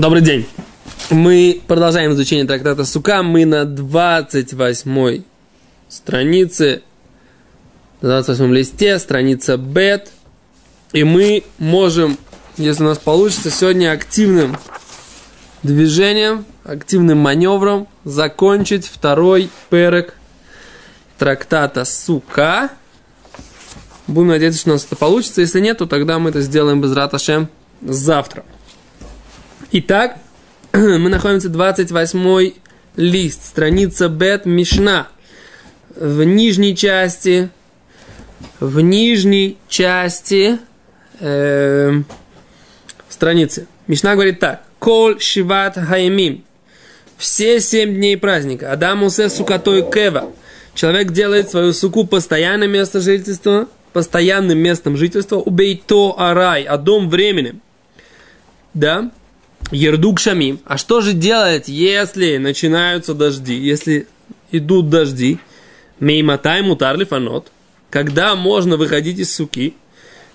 Добрый день. Мы продолжаем изучение трактата Сука. Мы на 28 странице, 28 листе, страница Бет. И мы можем, если у нас получится, сегодня активным движением, активным маневром закончить второй перек трактата Сука. Будем надеяться, что у нас это получится. Если нет, то тогда мы это сделаем без раташем завтра. Итак, мы находимся 28 лист, страница Бет Мишна. В нижней части, в нижней части э, страницы. Мишна говорит так. Кол Шиват Хаямим. Все семь дней праздника. Адам Усе Сукатой Кева. Человек делает свою суку постоянным местом жительства, постоянным местом жительства. Убей то арай, а дом временным. Да? Ердук шамим. А что же делать, если начинаются дожди, если идут дожди? Мейматай мутар фанот. Когда можно выходить из суки?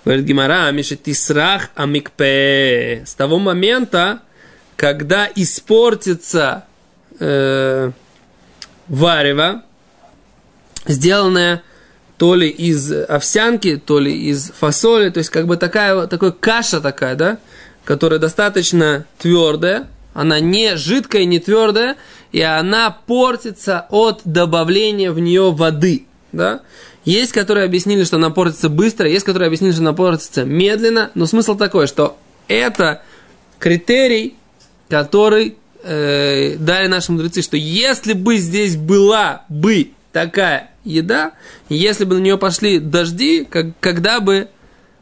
Говорит Гимара, тисрах амикпе. С того момента, когда испортится э, варево, сделанное то ли из овсянки, то ли из фасоли, то есть как бы такая, такой каша такая, да, которая достаточно твердая, она не жидкая, не твердая, и она портится от добавления в нее воды. Да? Есть, которые объяснили, что она портится быстро, есть, которые объяснили, что она портится медленно, но смысл такой, что это критерий, который э, дали наши мудрецы, что если бы здесь была бы такая еда, если бы на нее пошли дожди, как, когда бы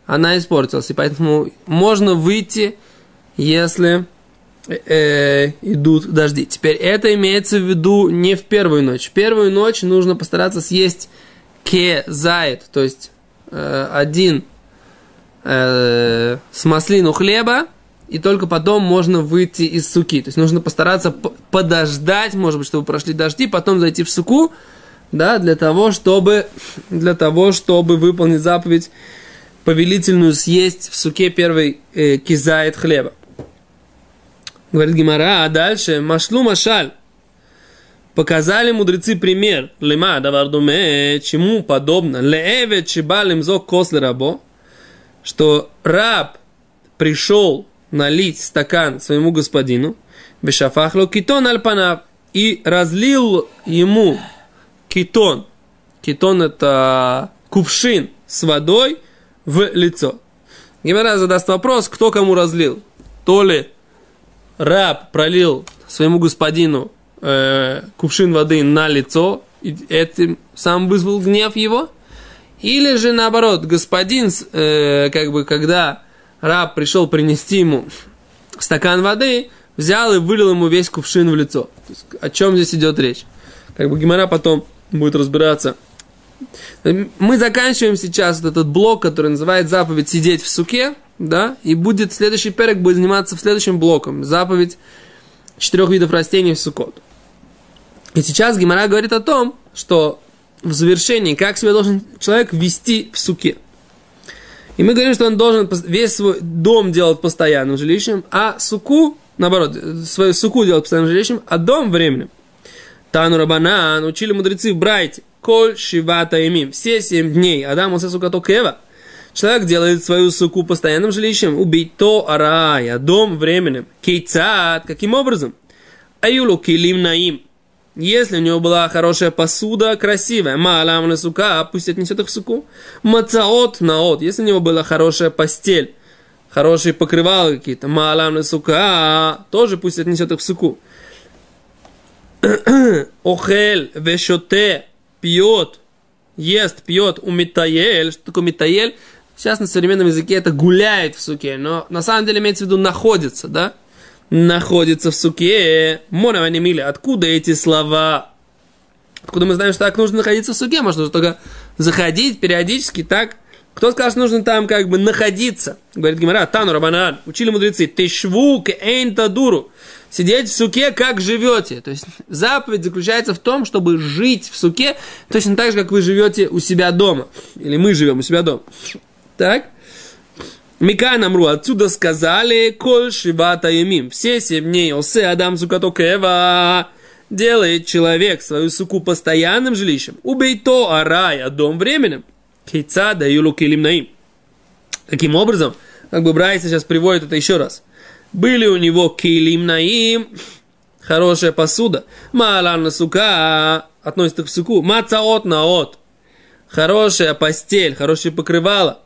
она испортилась. И поэтому можно выйти, если э, идут дожди. Теперь это имеется в виду не в первую ночь. В первую ночь нужно постараться съесть кезает, то есть э, один э, с маслину хлеба, и только потом можно выйти из суки. То есть нужно постараться подождать, может быть, чтобы прошли дожди, потом зайти в суку, да, для того, чтобы, для того, чтобы выполнить заповедь повелительную съесть в суке первый э, кизает хлеба. Говорит Гимара, а дальше машлу машаль. Показали мудрецы пример. Лема давардуме, чему подобно. Лееве чебалим зок косле рабо. Что раб пришел налить стакан своему господину. Бешафахло китон альпанав. И разлил ему китон. Китон это кувшин с водой – в лицо. Гимара задаст вопрос, кто кому разлил. То ли раб пролил своему господину э, кувшин воды на лицо, и этим сам вызвал гнев его, или же наоборот, господин, э, как бы, когда раб пришел принести ему стакан воды, взял и вылил ему весь кувшин в лицо. Есть, о чем здесь идет речь? Как бы Гимара потом будет разбираться мы заканчиваем сейчас вот этот блок, который называет заповедь сидеть в суке, да, и будет следующий перек будет заниматься в следующем блоком, заповедь четырех видов растений в сукот. И сейчас Гимара говорит о том, что в завершении, как себя должен человек вести в суке. И мы говорим, что он должен весь свой дом делать постоянным жилищем, а суку, наоборот, свою суку делать постоянным жилищем, а дом временным. Тану Рабанан учили мудрецы в Брайте. Коль шивата имим. Все семь дней. Адам усе сукато кева. Человек делает свою суку постоянным жилищем. Убить то арая. Дом временным. Кейцат. Каким образом? Аюлу килим наим. Если у него была хорошая посуда, красивая, маалам на сука, пусть отнесет их в суку. Мацаот наот. Если у него была хорошая постель, хорошие покрывалы какие-то, маалам на сука, тоже пусть отнесет их в суку. Охель вешоте пьет, ест, пьет у Митаель. Что такое Митаель? Сейчас на современном языке это гуляет в суке, но на самом деле имеется в виду находится, да? Находится в суке. Мона мили. Откуда эти слова? Откуда мы знаем, что так нужно находиться в суке? Можно только заходить периодически так. Кто сказал, что нужно там как бы находиться? Говорит Гимара, Тану Рабанан, учили мудрецы, ты швук эйн дуру сидеть в суке, как живете. То есть заповедь заключается в том, чтобы жить в суке точно так же, как вы живете у себя дома. Или мы живем у себя дома. Так? Мика намру, отсюда сказали, коль шивата ямим. Все семь дней осе адам сукатокева делает человек свою суку постоянным жилищем. Убей то арай, а дом временным. Кейца да юлу наим. Таким образом, как бы Брайса сейчас приводит это еще раз. Были у него килим наим, хорошая посуда. Маалан сука относится к суку. Мацаот наот. Хорошая постель, хорошее покрывало.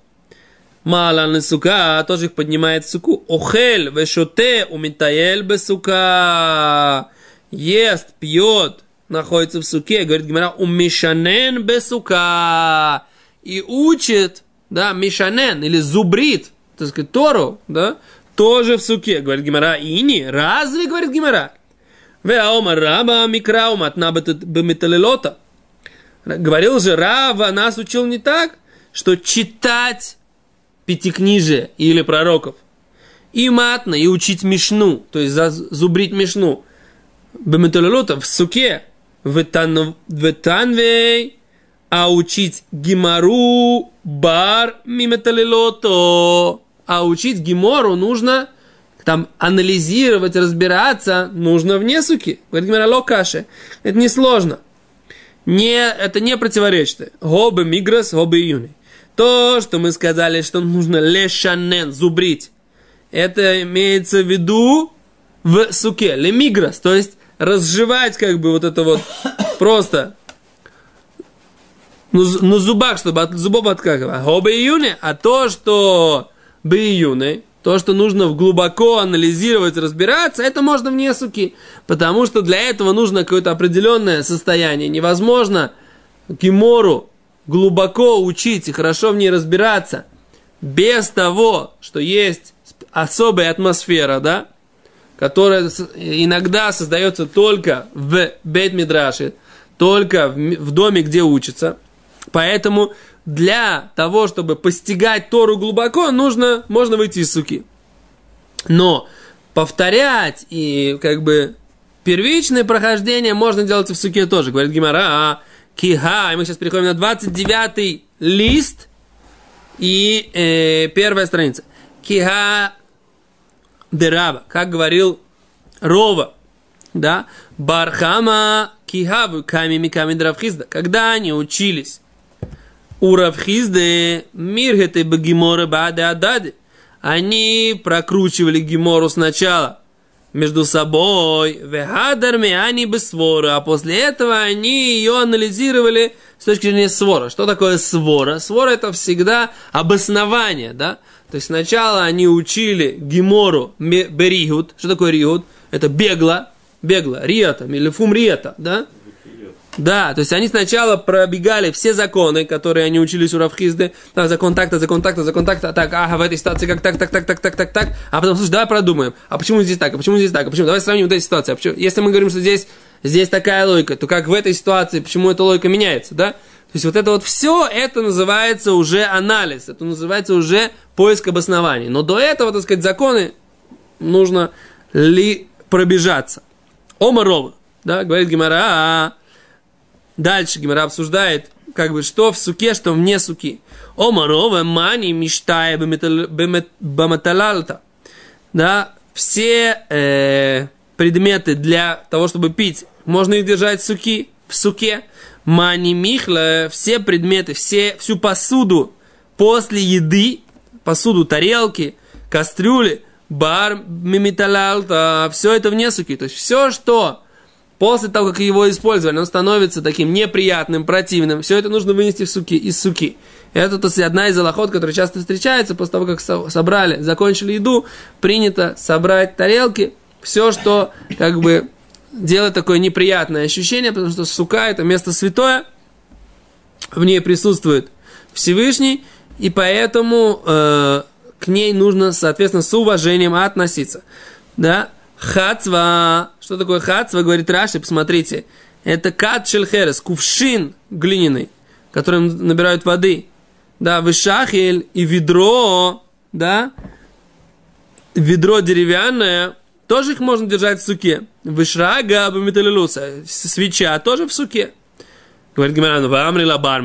Малан сука тоже их поднимает в суку. Охель вешоте умитаель сука Ест, пьет, находится в суке. Говорит Гимара, умешанен сука И учит, да, мишанен или зубрит, так сказать, Тору, да, тоже в суке. Говорит Гимара, ини, разве, говорит Гимара? Веаома раба микраумат беметалелота. Говорил же Рава, нас учил не так, что читать пятикнижие или пророков. И матно, и учить мишну, то есть зубрить мишну. Беметалелота в суке, в танвей, а учить гимару бар миметалелото. А учить гимору нужно там анализировать, разбираться нужно вне суки. Говорит Гимара Локаши. Это несложно. Не, это не противоречит. Гобы миграс, гобы июни. То, что мы сказали, что нужно лешанен, зубрить, это имеется в виду в суке, лемиграс, то есть разжевать как бы вот это вот просто на зубах, чтобы от зубов откакивать. Гобы июни, а то, что бы июни, то, что нужно глубоко анализировать, разбираться, это можно вне суки. Потому что для этого нужно какое-то определенное состояние. Невозможно Кимору глубоко учить и хорошо в ней разбираться без того, что есть особая атмосфера, да, которая иногда создается только в Бет-Мидраше, только в доме, где учится. Поэтому для того, чтобы постигать Тору глубоко, нужно, можно выйти из суки. Но повторять и как бы первичное прохождение можно делать в суке тоже. Говорит Гимара, а, киха, и мы сейчас переходим на 29 лист и э, первая страница. Киха дераба, как говорил Рова, да, Бархама кихаву ками миками дравхизда. Когда они учились у Равхизды Миргеты Багимора Баде Ададе. Они прокручивали Гимору сначала между собой, Вехадарми они бы свора, а после этого они ее анализировали с точки зрения свора. Что такое свора? Свора это всегда обоснование, да? То есть сначала они учили Гимору Беригут. Что такое Ригут? Это бегло, бегло, риата, или фум риата, да? Да, то есть они сначала пробегали все законы, которые они учились у Равхизды, да, закон так-то, закон так-то, закон так-то, так, ага, в этой ситуации как так, так, так, так, так, так, так, а потом, слушай, давай продумаем, а почему здесь так, а почему здесь так, а почему, давай сравним вот эти ситуации, а почему, если мы говорим, что здесь, здесь такая логика, то как в этой ситуации, почему эта логика меняется, да? То есть вот это вот все, это называется уже анализ, это называется уже поиск обоснований. Но до этого, так сказать, законы нужно ли пробежаться. Омарова, да, говорит Гимара, Дальше Гимара обсуждает, как бы, что в суке, что вне суки. Омарова мани мечтая баматалалта. Да, все э, предметы для того, чтобы пить, можно их держать в суки, в суке. Мани михла, все предметы, все, всю посуду после еды, посуду, тарелки, кастрюли, бар мимиталалта, все это вне суки. То есть все, что После того, как его использовали, он становится таким неприятным, противным. Все это нужно вынести в суки, из суки. Это то есть, одна из аллоход, которая часто встречается после того, как собрали, закончили еду, принято собрать тарелки, все, что как бы делает такое неприятное ощущение, потому что сука это место святое, в ней присутствует Всевышний, и поэтому э, к ней нужно, соответственно, с уважением относиться. Да? Хацва. Что такое хацва? Говорит Раши, посмотрите. Это кат шельхерес, кувшин глиняный, которым набирают воды. Да, вышахель и ведро, да, ведро деревянное, тоже их можно держать в суке. Вышрага бамиталилуса, свеча тоже в суке. Говорит Гимаран, вам ли лабар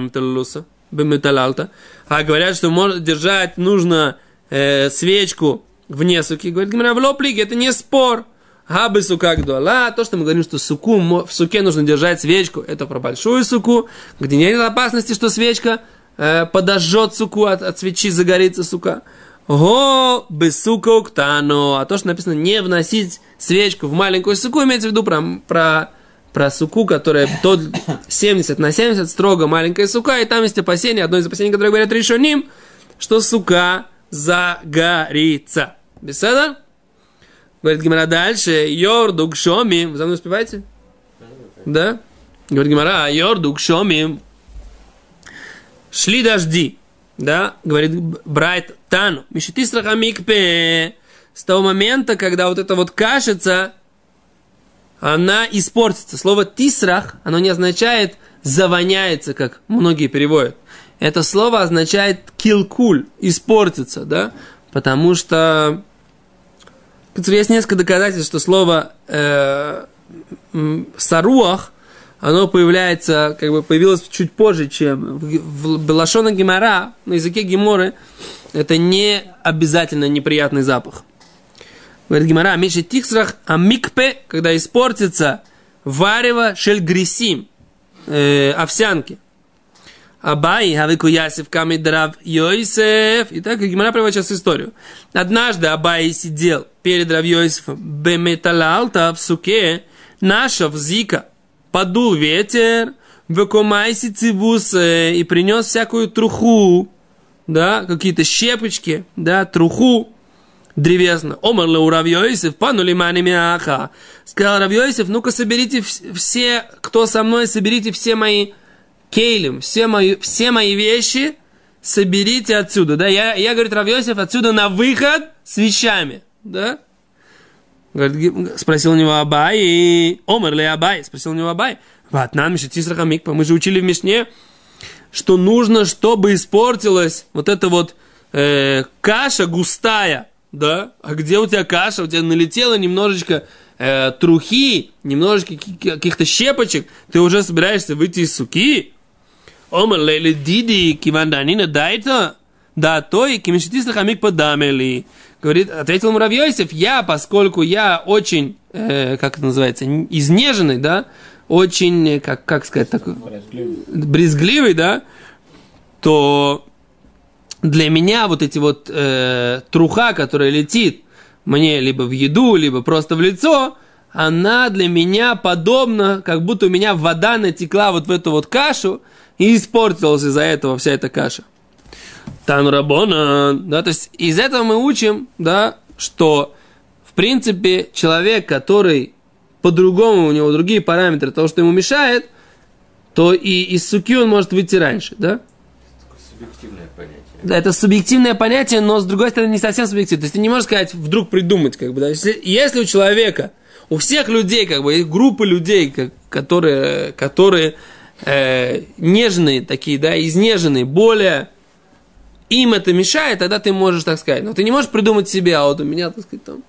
бамиталалта. А говорят, что можно держать нужно э, свечку вне суки. Говорит Гимара, в лоплиге, это не спор. Габы сука гдуала, то, что мы говорим, что суку, в суке нужно держать свечку, это про большую суку, где нет опасности, что свечка э, подожжет суку, от, от свечи загорится сука. Го бесука уктану. А то, что написано не вносить свечку в маленькую суку, имеется в виду про, про, про суку, которая тот 70 на 70, строго маленькая сука, и там есть опасение, одно из опасений, которое говорят решеним, что сука загорится. Беседа? Говорит Гимара дальше, Йордук шоми. Вы за мной успеваете? Да? Говорит Гимара, Йордук шоми. Шли дожди. Да? Говорит Брайт Тану. Мишити микпе. С того момента, когда вот эта вот кашица, она испортится. Слово тисрах, оно не означает завоняется, как многие переводят. Это слово означает килкуль, испортится, да? Потому что есть несколько доказательств, что слово э, саруах, оно появляется, как бы появилось чуть позже, чем в, в Гимара, на языке Гиморы, это не обязательно неприятный запах. Говорит Гимара, Миши Тиксрах Амикпе, когда испортится варево шельгрисим, э, овсянки. Абай, Хавику Ясев, Камидрав Йосеф. И так Гимара приводит сейчас историю. Однажды Абай сидел перед Рав Йосифом Беметалалта в суке, наша взика, подул ветер, векомайси цивус и принес всякую труху, да, какие-то щепочки, да, труху древесно. Омар у Равьёйсев, пану лимани мяха. Сказал Равьёйсев, ну-ка соберите все, кто со мной, соберите все мои кейлем, все мои, все мои вещи соберите отсюда, да, я, я говорит, Равьосиф, отсюда на выход с вещами, да, Говорит, спросил у него Абай, и Омер ли Абай, спросил у него Абай, Ватнан Мишатисраха Микпа, мы же учили в Мишне, что нужно, чтобы испортилась вот эта вот э, каша густая, да, а где у тебя каша, у тебя налетело немножечко э, трухи, немножечко каких-то щепочек, ты уже собираешься выйти из суки, Омер лейли диди, киван данина дайта, да то и кимишитис лахамик подамели. Говорит, ответил Муравьёйсев, я, поскольку я очень, э, как это называется, изнеженный, да, очень, как, как сказать, такой, брезгливый. брезгливый, да, то для меня вот эти вот э, труха, которая летит мне либо в еду, либо просто в лицо, она для меня подобна, как будто у меня вода натекла вот в эту вот кашу, и испортилась из-за этого вся эта каша. Танрабона, да, то есть из этого мы учим, да, что в принципе человек, который по-другому, у него другие параметры того, что ему мешает, то и из суки он может выйти раньше, да? Субъективное понятие. Да, это субъективное понятие, но с другой стороны не совсем субъективное. То есть ты не можешь сказать, вдруг придумать, как бы, да. Если, если у человека, у всех людей, как бы, группы людей, как, которые, которые э, нежные такие, да, изнеженные, более им это мешает, тогда ты можешь так сказать. Но ты не можешь придумать себе, а вот у меня, так сказать, там,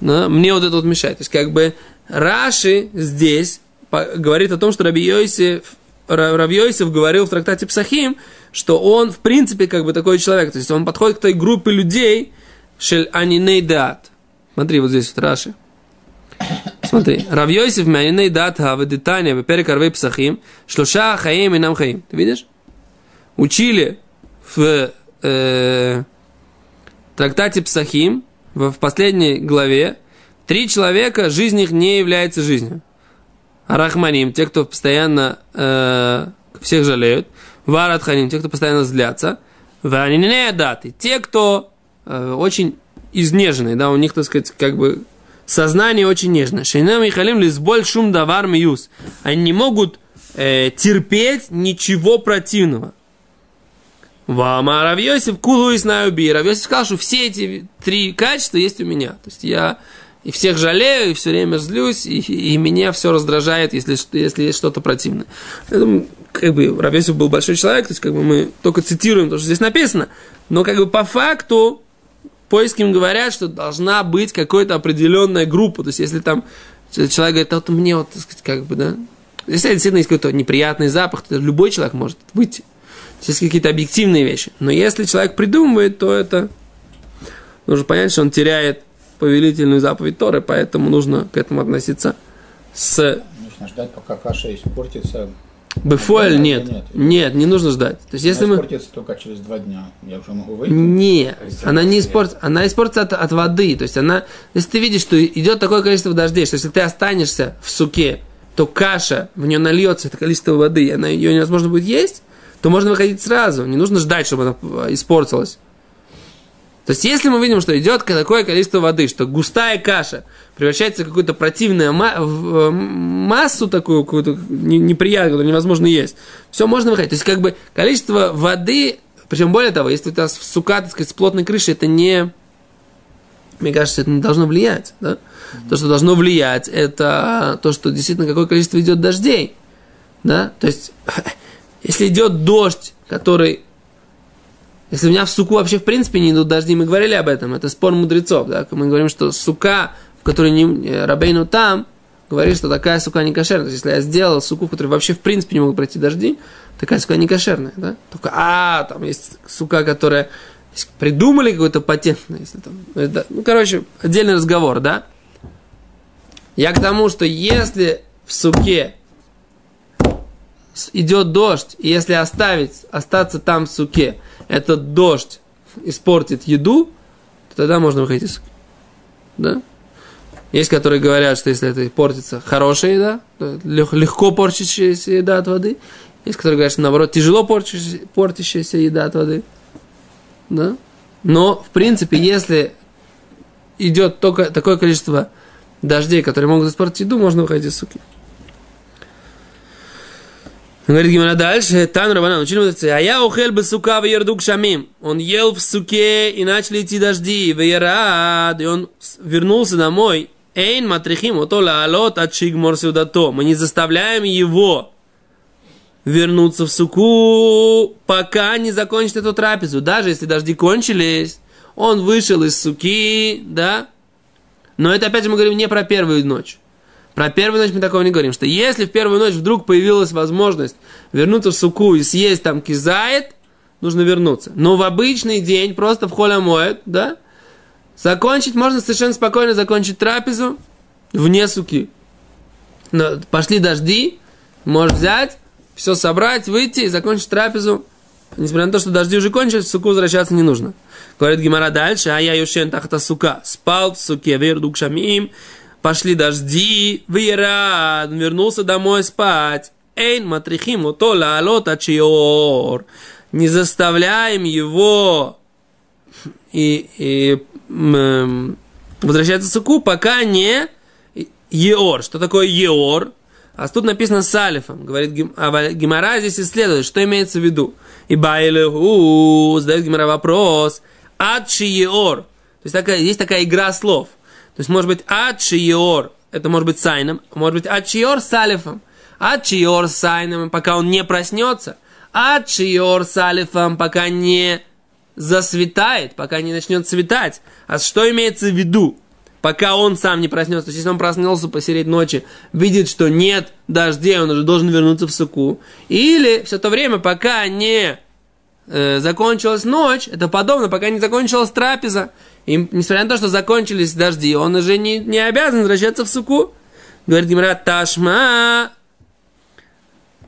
да, мне вот это вот мешает. То есть, как бы, Раши здесь говорит о том, что Раби Йосиф, Раби Йосиф говорил в трактате Псахим, что он, в принципе, как бы такой человек. То есть, он подходит к той группе людей, шель анинейдат. Смотри, вот здесь вот Раши. Смотри, Рав Йосиф Мяйней Дат Хава Детания Беперек Арвей Псахим Шлоша Хаим и Нам Хаим. Ты видишь? Учили в э, трактате Псахим в, в последней главе три человека, жизнь их не является жизнью. Арахманим, те, кто постоянно э, всех жалеют. Варатханим, те, кто постоянно злятся. Ванинея даты, те, кто э, очень изнеженные, да, у них, так сказать, как бы сознание очень нежно. Шейнам и халим лизболь шум давар миюс. Они не могут э, терпеть ничего противного. Вама Равьосиф кулу и знаю би. Равьосиф сказал, что все эти три качества есть у меня. То есть я и всех жалею, и все время злюсь, и, и меня все раздражает, если, если есть что-то противное. Поэтому, как бы, Равьосиф был большой человек, то есть, как бы, мы только цитируем то, что здесь написано, но, как бы, по факту, поиским говорят, что должна быть какая-то определенная группа. То есть, если там человек говорит, а вот мне вот, так сказать, как бы, да, если действительно есть какой-то неприятный запах, то любой человек может выйти. Есть какие-то объективные вещи. Но если человек придумывает, то это нужно понять, что он теряет повелительную заповедь Торы, поэтому нужно к этому относиться с... Нужно ждать, пока каша испортится. Бефоэль нет. Нет. Нет, не нужно ждать. То есть, если Она мы... испортится только через два дня. Я уже могу выйти. Не, она не испортится, она испортится от, от воды. То есть она, если ты видишь, что идет такое количество дождей, что если ты останешься в суке, то каша, в нее нальется это количество воды, и она, ее невозможно будет есть, то можно выходить сразу. Не нужно ждать, чтобы она э, испортилась. То есть, если мы видим, что идет такое количество воды, что густая каша превращается в какую-то противную э, массу такую, какую-то не- неприятную, которую невозможно есть, все можно выходить. То есть, как бы количество воды, причем более того, если у тебя сука, так сказать, с плотной крышей, это не, мне кажется, это не должно влиять, да? То, что должно влиять, это то, что действительно какое количество идет дождей, да? То есть, если идет дождь, который если у меня в суку вообще в принципе не идут дожди, мы говорили об этом, это спор мудрецов, да, мы говорим, что сука, в которой не, э, Рабейну там, говорит, что такая сука не кошерная. То есть, если я сделал суку, в которой вообще в принципе не могут пройти дожди, такая сука не кошерная, да? Только, а, там есть сука, которая придумали какой-то патентный, если там, ну, короче, отдельный разговор, да? Я к тому, что если в суке идет дождь, и если оставить, остаться там в суке, этот дождь испортит еду, то тогда можно выходить из. Да? Есть, которые говорят, что если это портится хорошая еда, то лег- легко портящаяся еда от воды. Есть, которые говорят, что наоборот, тяжело портящаяся еда от воды. Да? Но, в принципе, если идет только такое количество дождей, которые могут испортить еду, можно выходить из суки. Говорит Гимара дальше, Тан Рабана, учили мудрецы, а я ухел бы сука в ердук шамим. Он ел в суке, и начали идти дожди, в ерад, и он вернулся домой. Эйн матрихим, ото лаалот от шигмор сюдато. Мы не заставляем его вернуться в суку, пока не закончит эту трапезу. Даже если дожди кончились, он вышел из суки, да? Но это опять же мы говорим не про первую ночь. Про первую ночь мы такого не говорим, что если в первую ночь вдруг появилась возможность вернуться в суку и съесть там кизает, нужно вернуться. Но в обычный день, просто в холе моет, да, закончить, можно совершенно спокойно закончить трапезу вне суки. Но пошли дожди, можешь взять, все собрать, выйти и закончить трапезу. Несмотря на то, что дожди уже кончились, в суку возвращаться не нужно. Говорит Гимара дальше, а я юшен тахта сука. Спал в суке, вердук шамим, пошли дожди, вира, вернулся домой спать. Эйн матрихим то лаалот ачиор. Не заставляем его и, и м, возвращаться в суку, пока не еор. Что такое еор? А тут написано с алифом. Говорит а Гимара здесь исследует, что имеется в виду. И байлеху задает Гимара вопрос. Адши еор. То есть такая, есть такая игра слов. То есть может быть адши еор. Это может быть сайном. а Может быть адши еор с алифом. Адши еор с сайном, пока он не проснется. Адши еор с алифом, пока не засветает, пока не начнет светать. А что имеется в виду? Пока он сам не проснется. То есть, если он проснулся посередине ночи, видит, что нет дождей, он уже должен вернуться в суку. Или все то время, пока не э, закончилась ночь, это подобно, пока не закончилась трапеза. И несмотря на то, что закончились дожди, он уже не, не обязан возвращаться в суку. Говорит Гимара, Ташма,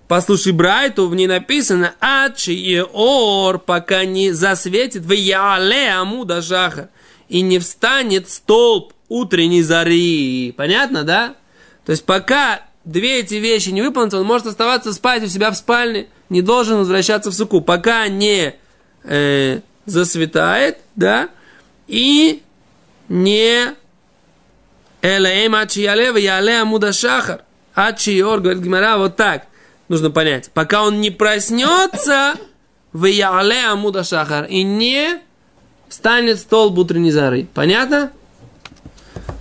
Послушай Брайту, в ней написано Ачи ор, пока не засветит в Яле Амуда Жаха и не встанет столб утренней зари. Понятно, да? То есть пока две эти вещи не выполнятся, он может оставаться спать у себя в спальне, не должен возвращаться в суку, пока не э, засветает, да, и не Элаэм Ачи Яле в Яле Амуда Шахар. Ачи ор, говорит Гимара, вот так нужно понять. Пока он не проснется в Яле Амуда Шахар и не встанет столб утренней зары. Понятно?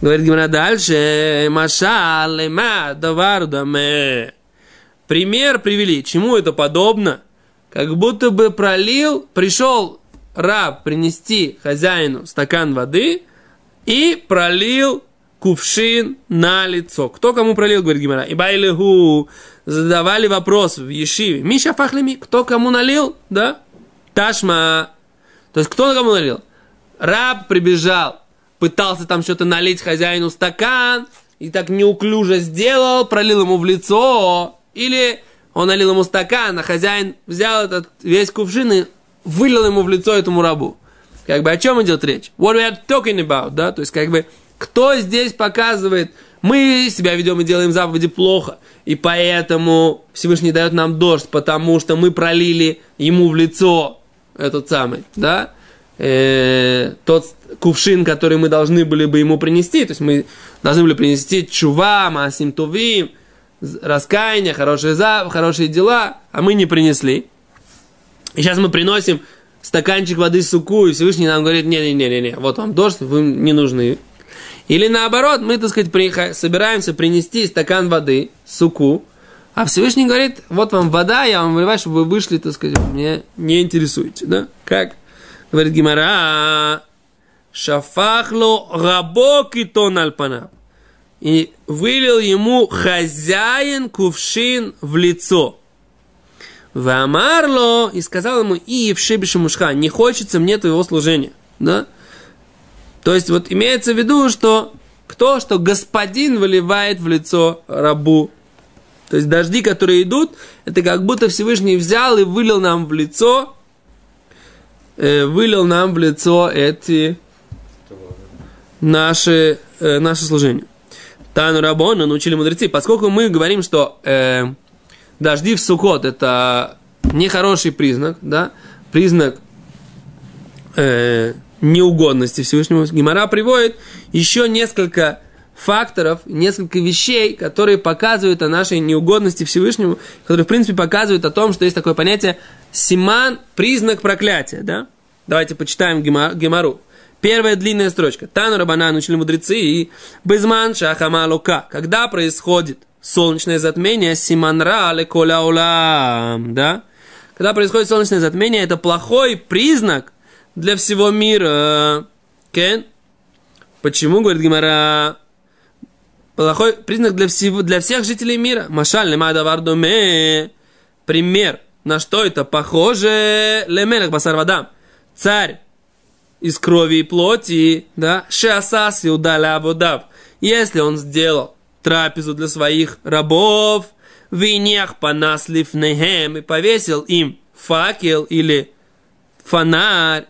Говорит Гимара дальше. Маша лема давар даме. Пример привели. Чему это подобно? Как будто бы пролил, пришел раб принести хозяину стакан воды и пролил кувшин на лицо. Кто кому пролил, говорит Гимара? И байлиху задавали вопрос в Ешиве. Миша Фахлими, кто кому налил, да? Ташма. То есть, кто кому налил? раб прибежал, пытался там что-то налить хозяину стакан, и так неуклюже сделал, пролил ему в лицо, или он налил ему стакан, а хозяин взял этот весь кувшин и вылил ему в лицо этому рабу. Как бы о чем идет речь? What we are talking about, да? То есть, как бы, кто здесь показывает, мы себя ведем и делаем заповеди плохо, и поэтому Всевышний дает нам дождь, потому что мы пролили ему в лицо этот самый, да? Э, тот кувшин, который мы должны были бы ему принести, то есть мы должны были принести чува, масим тувим, раскаяние, хорошие, за, хорошие дела, а мы не принесли. И сейчас мы приносим стаканчик воды суку, и Всевышний нам говорит, не-не-не-не, вот вам дождь, вы не нужны. Или наоборот, мы, так сказать, при, собираемся принести стакан воды, суку, а Всевышний говорит, вот вам вода, я вам выливаю, чтобы вы вышли, так сказать, мне не интересуете, да? Как? Говорит Гимара, шафахло рабок и тон альпана. И вылил ему хозяин кувшин в лицо. Вамарло и сказал ему, и в шибише мушха, не хочется мне твоего служения. Да? То есть вот имеется в виду, что кто, что господин выливает в лицо рабу. То есть дожди, которые идут, это как будто Всевышний взял и вылил нам в лицо, вылил нам в лицо эти наши, э, наши служения. Тану Рабона научили мудрецы, поскольку мы говорим, что э, дожди в Сукот это нехороший признак, да, признак э, неугодности Всевышнему. Гимара приводит еще несколько факторов, несколько вещей, которые показывают о нашей неугодности Всевышнему, которые, в принципе, показывают о том, что есть такое понятие симан, признак проклятия, да? Давайте почитаем Гемару. Первая длинная строчка. Тану Рабанан учили мудрецы и Безман Шахама Лука. Когда происходит солнечное затмение, Симанра Алеколя Улам, да? Когда происходит солнечное затмение, это плохой признак для всего мира. Кен? Почему, говорит Гимара, плохой признак для, всего, для всех жителей мира? Машаль лемадавардуме. Пример. На что это похоже? Лемелах басарвадам. Царь из крови и плоти, да, шеасас удаля водав. Если он сделал трапезу для своих рабов, винех понаслив нехем и повесил им факел или фонарь,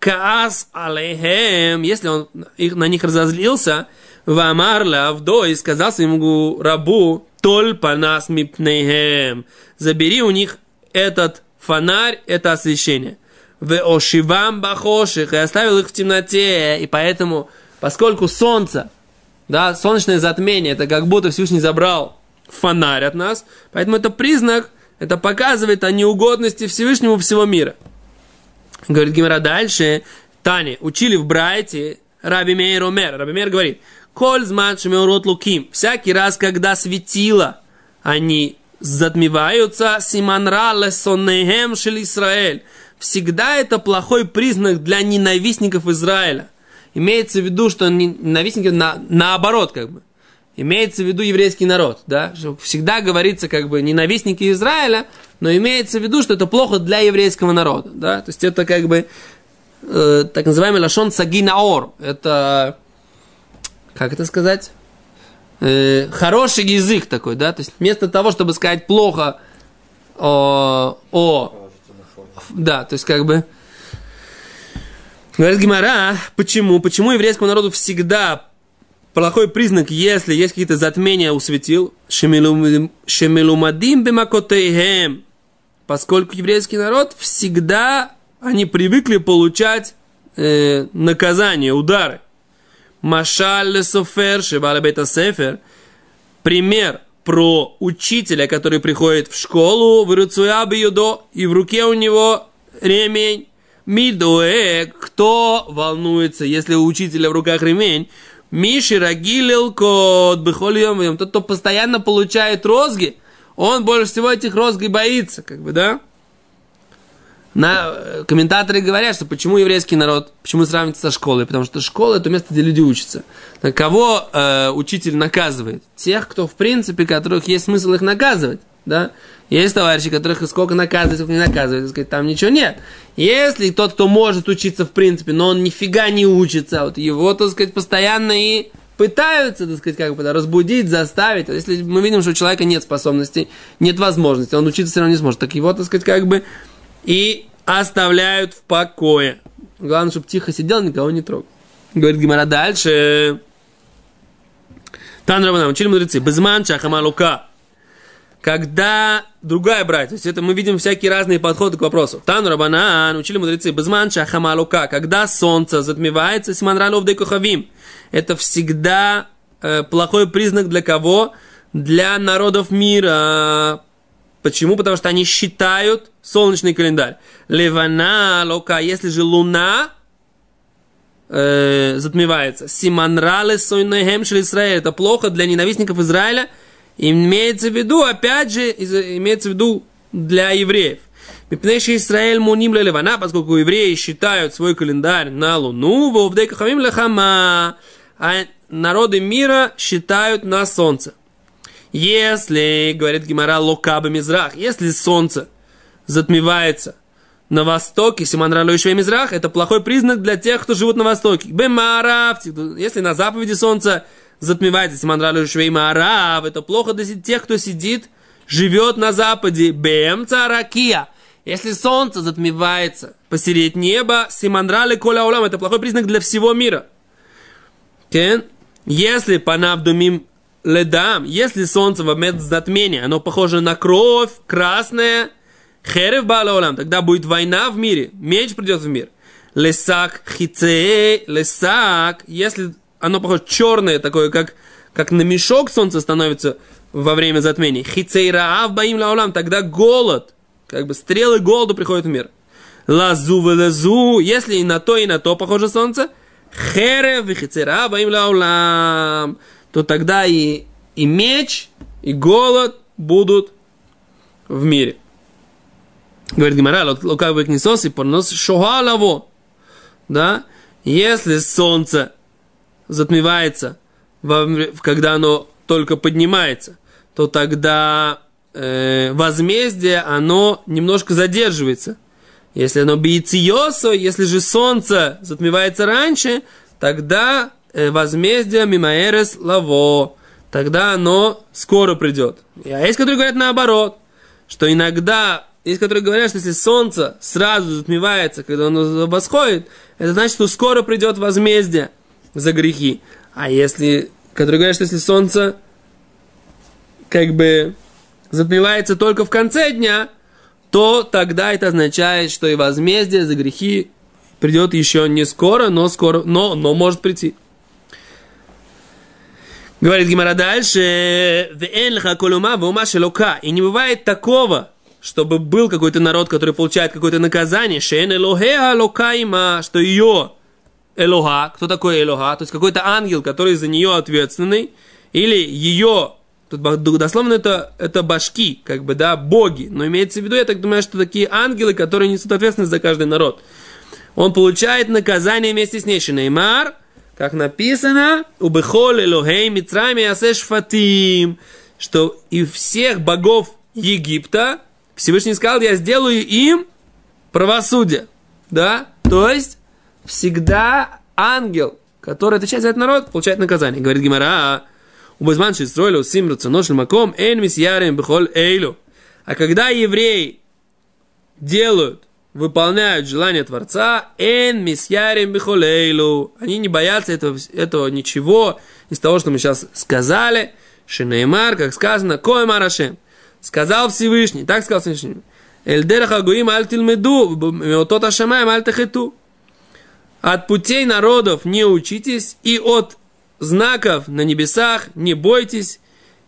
каас алейхем, если он их, на них разозлился, вамарля авдо и сказал своему рабу, толь панас мипнейхем, забери у них этот фонарь, это освещение в ошивам бахоших, и оставил их в темноте, и поэтому, поскольку солнце, да, солнечное затмение, это как будто Всевышний забрал фонарь от нас, поэтому это признак, это показывает о неугодности Всевышнему всего мира. Говорит Гимера дальше, Тани, учили в Брайте Раби Мейр Омер. Раби Мейр говорит, Коль змат шмеурот луким, всякий раз, когда светило, они затмеваются, симанра лесоннехем шель Исраэль, всегда это плохой признак для ненавистников Израиля. Имеется в виду, что ненавистники на, наоборот, как бы. Имеется в виду еврейский народ, да? Всегда говорится, как бы, ненавистники Израиля, но имеется в виду, что это плохо для еврейского народа, да? То есть это как бы э, так называемый лашон сагинаор. Это, как это сказать? Э, хороший язык такой, да? То есть вместо того, чтобы сказать плохо о, о да, то есть как бы... Говорит Гимара, почему? Почему еврейскому народу всегда плохой признак, если есть какие-то затмения у светил? Шемелумадим бемакотейхем. Поскольку еврейский народ всегда, они привыкли получать э, наказание, удары. Машаль софер, шибаля бета сефер. Пример – про учителя, который приходит в школу, в юдо, и в руке у него ремень. Мидуэ, кто волнуется, если у учителя в руках ремень? Миши рагилил кот бихольем, тот, кто постоянно получает розги, он больше всего этих розгой боится, как бы, да? На, э, комментаторы говорят, что почему еврейский народ, почему сравнивается со школой, потому что школа это место, где люди учатся. На кого э, учитель наказывает? Тех, кто в принципе, которых есть смысл их наказывать, да? Есть товарищи, которых сколько наказывают, сколько не наказывают, так сказать, там ничего нет. Если тот, кто может учиться в принципе, но он нифига не учится, вот его, так сказать, постоянно и пытаются, так сказать, как бы разбудить, заставить. Если мы видим, что у человека нет способностей, нет возможности, он учиться все равно не сможет, так его, так сказать, как бы и оставляют в покое. Главное, чтобы тихо сидел, никого не трогал. Говорит Гимара дальше. Тан Рабанам, учили мудрецы. Безман чахамалука. Когда другая братья, то есть это мы видим всякие разные подходы к вопросу. Тан Рабанан, учили мудрецы. Безман чахамалука. Когда солнце затмевается, симанралов декухавим. Это всегда э, плохой признак для кого? Для народов мира. Почему? Потому что они считают солнечный календарь. Левана, лока, если же луна э, затмевается. Симанралы сойнехем Израиль. Это плохо для ненавистников Израиля. Имеется в виду, опять же, имеется в виду для евреев. Мипнейший Израиль муним левана, поскольку евреи считают свой календарь на луну, вовдейка хамим лехама, а народы мира считают на солнце. Если, говорит Гимара, локаба мизрах, если солнце затмевается на востоке, Симанралу и Мизрах, это плохой признак для тех, кто живут на востоке. Бемарав, если на заповеди солнце затмевается Симанралу и Марав, это плохо для тех, кто сидит, живет на западе. Бем царакия. Если солнце затмевается посередине неба, Симандрали Коля Улам, это плохой признак для всего мира. Если панавдумим ледам, если солнце в момент затмения, оно похоже на кровь, красное, херев балаолам, тогда будет война в мире, меч придет в мир. Лесак хице, лесак, если оно похоже черное, такое, как, как на мешок солнце становится во время затмения. Хицей раав баим лаулам, тогда голод, как бы стрелы голода приходят в мир. Лазу лазу, если и на то, и на то похоже солнце, херев и хицей раав баим лаулам, то тогда и, и меч, и голод будут в мире. Говорит Гимара, лукав бы книсос и порнос шогалаво. Да? Если солнце затмевается, когда оно только поднимается, то тогда э, возмездие, оно немножко задерживается. Если оно биициосо, если же солнце затмевается раньше, тогда возмездие мимаэрес лаво. Тогда оно скоро придет. А есть, которые говорят наоборот, что иногда, есть, которые говорят, что если солнце сразу затмевается, когда оно восходит, это значит, что скоро придет возмездие за грехи. А если, которые говорят, что если солнце как бы затмевается только в конце дня, то тогда это означает, что и возмездие за грехи придет еще не скоро, но скоро, но, но может прийти. Говорит Гимара дальше, и не бывает такого, чтобы был какой-то народ, который получает какое-то наказание, что ее Элоха, кто такой Элоха, то есть какой-то ангел, который за нее ответственный, или ее, тут дословно это, это башки, как бы, да, боги, но имеется в виду, я так думаю, что такие ангелы, которые несут ответственность за каждый народ. Он получает наказание вместе с ней, Шинеймар – как написано, у Бехоле Лохей Мицрами Асеш Фатим, что и всех богов Египта Всевышний сказал, я сделаю им правосудие. Да? То есть, всегда ангел, который отвечает за этот народ, получает наказание. Говорит Гимара, у Базманши строили сим рационошен маком, эн ярим бехоль эйлю. А когда евреи делают выполняют желание Творца, эн мисьярим бихолейлу. Они не боятся этого, этого ничего из того, что мы сейчас сказали. Шинеймар, как сказано, коэмар Ашем. Сказал Всевышний, так сказал Всевышний. Эльдераха гуим аль тильмеду, меотот ашамаем аль техету. От путей народов не учитесь, и от знаков на небесах не бойтесь.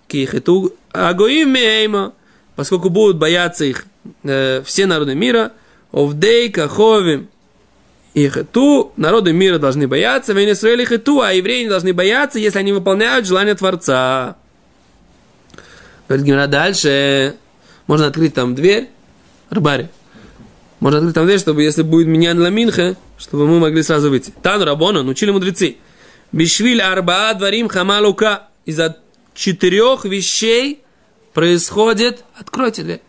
Кихету агоим мейма. Поскольку будут бояться их э, все народы мира – Овдей каховим и хету, народы мира должны бояться, вен Исраэль и хету, а евреи не должны бояться, если они выполняют желание Творца. Говорит Гимара дальше, можно открыть там дверь, Рыбари, можно открыть там дверь, чтобы если будет меня на ламинха, чтобы мы могли сразу выйти. Тану Рабона, научили мудрецы. Бишвиль арбаа дворим хамалука. Из-за четырех вещей происходит... Откройте дверь.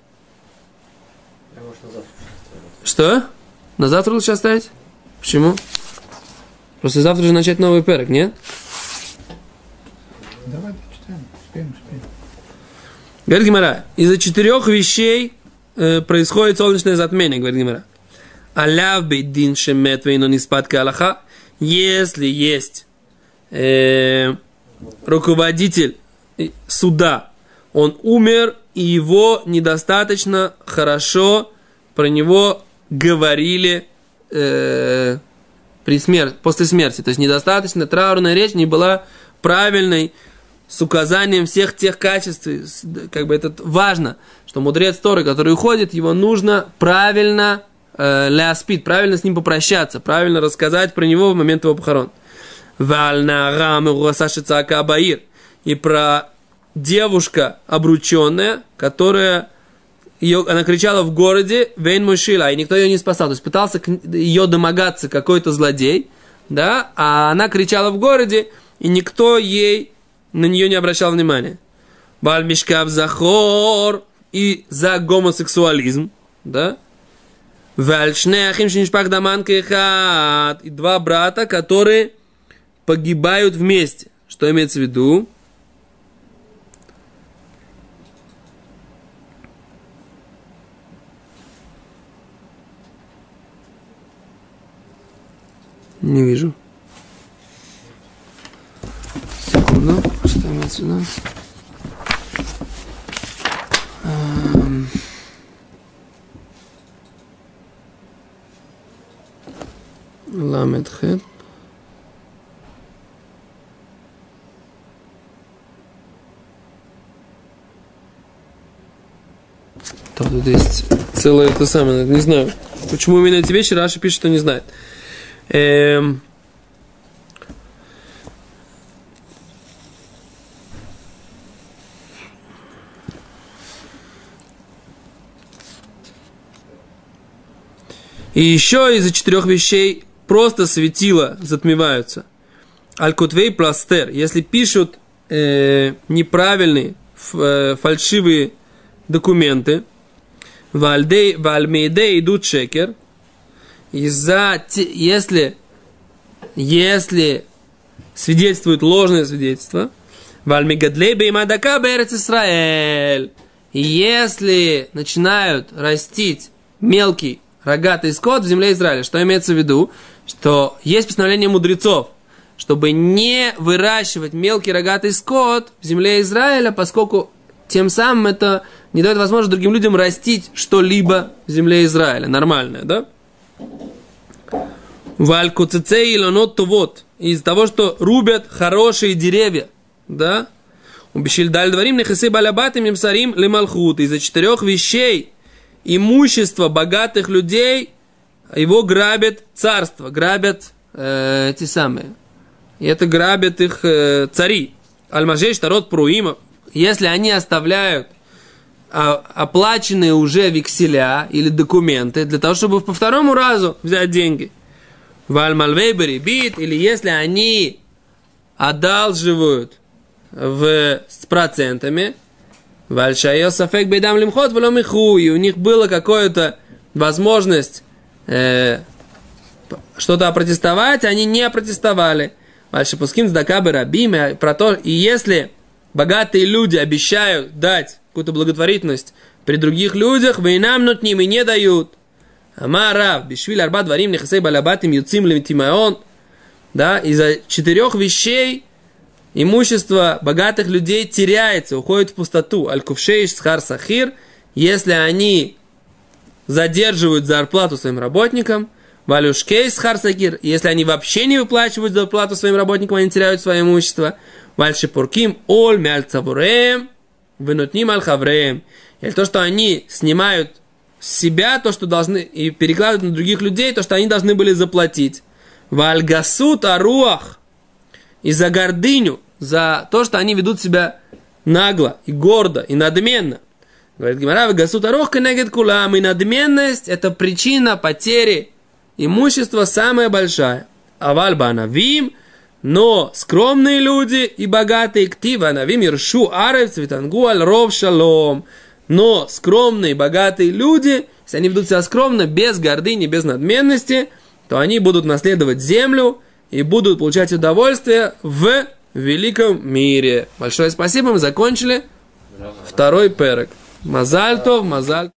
Я, может, на завтра Что? На завтра лучше оставить? Почему? Просто завтра же начать новый перек, нет? Давай читаем. Успеем, успеем. Говорит Гимара, из-за четырех вещей э, происходит солнечное затмение, говорит Гимара. Аляв бейдин шемет вейно ниспадка Аллаха. Если есть э, руководитель э, суда, он умер, и его недостаточно хорошо про него говорили э, при смерти, после смерти. То есть недостаточно траурная речь не была правильной, с указанием всех тех качеств, как бы это важно, что мудрец Торы, который уходит, его нужно правильно э, ляспит, правильно с ним попрощаться, правильно рассказать про него в момент его похорон. И про девушка обрученная, которая ее, она кричала в городе Вейн Мушила, и никто ее не спасал. То есть пытался к- ее домогаться какой-то злодей, да, а она кричала в городе, и никто ей на нее не обращал внимания. Бальмишкав Захор и за гомосексуализм, да. И два брата, которые погибают вместе. Что имеется в виду? Не вижу. Секунду. В виду? Эм. Ламет хет. Там тут есть целое это самое, не знаю. Почему именно эти вещи Раша пишет, что не знает. Эм, И еще из-за четырех вещей просто светила затмеваются. Алькутвей пластер. Если пишут э, неправильные, ф- э, фальшивые документы, вальдей, вальмейдей идут шекер, из-за, если, если свидетельствует ложное свидетельство, вальмигадлей беймадака берец Исраэль, и если начинают растить мелкий рогатый скот в земле Израиля, что имеется в виду? Что есть постановление мудрецов, чтобы не выращивать мелкий рогатый скот в земле Израиля, поскольку тем самым это не дает возможность другим людям растить что-либо в земле Израиля. Нормальное, да? Валькуцецей илонот тувот. Из того, что рубят хорошие деревья. Да? Убещильдаль дворим нехасы балябатым им сарим лемалхут. Из-за четырех вещей имущество богатых людей его грабят царство, грабят э, эти самые. И это грабят их э, цари. Альмажей, Штарот, Пруимов. Если они оставляют оплаченные уже векселя или документы для того, чтобы по второму разу взять деньги. Вальмальвейбери бит, или если они одалживают в, с процентами, Вальшайо сафек бедам лимхот вломиху, и у них была какая-то возможность э, что-то опротестовать, они не опротестовали. Вальше пуским с дакабы рабиме, про то, и если богатые люди обещают дать какую-то благотворительность при других людях, вы нам нот ними не дают. Амарав, бишвиль арба дворим нехасей балабатим юцим левитимаон. Да, из-за четырех вещей имущество богатых людей теряется, уходит в пустоту. Аль-Кувшейш, Схар, Сахир, если они задерживают зарплату своим работникам, Валюшкей, Схар, Сахир, если они вообще не выплачивают зарплату своим работникам, они теряют свое имущество. Вальшипурким, Оль, Мяльцавуреем, Венутним, Аль-Хавреем. Или то, что они снимают с себя то, что должны, и перекладывают на других людей, то, что они должны были заплатить. Вальгасут Аруах, и за гордыню, за то, что они ведут себя нагло и гордо и надменно. Говорит Гимара, гасут арох кенегет кулам, и надменность – это причина потери имущества самая большая. Аваль банавим, Но скромные люди и богатые ктива навим иршу арев цветангуаль ров шалом. Но скромные богатые люди, если они ведут себя скромно, без гордыни, без надменности, то они будут наследовать землю и будут получать удовольствие в великом мире. Большое спасибо, мы закончили второй перек. Мазальтов, мазаль.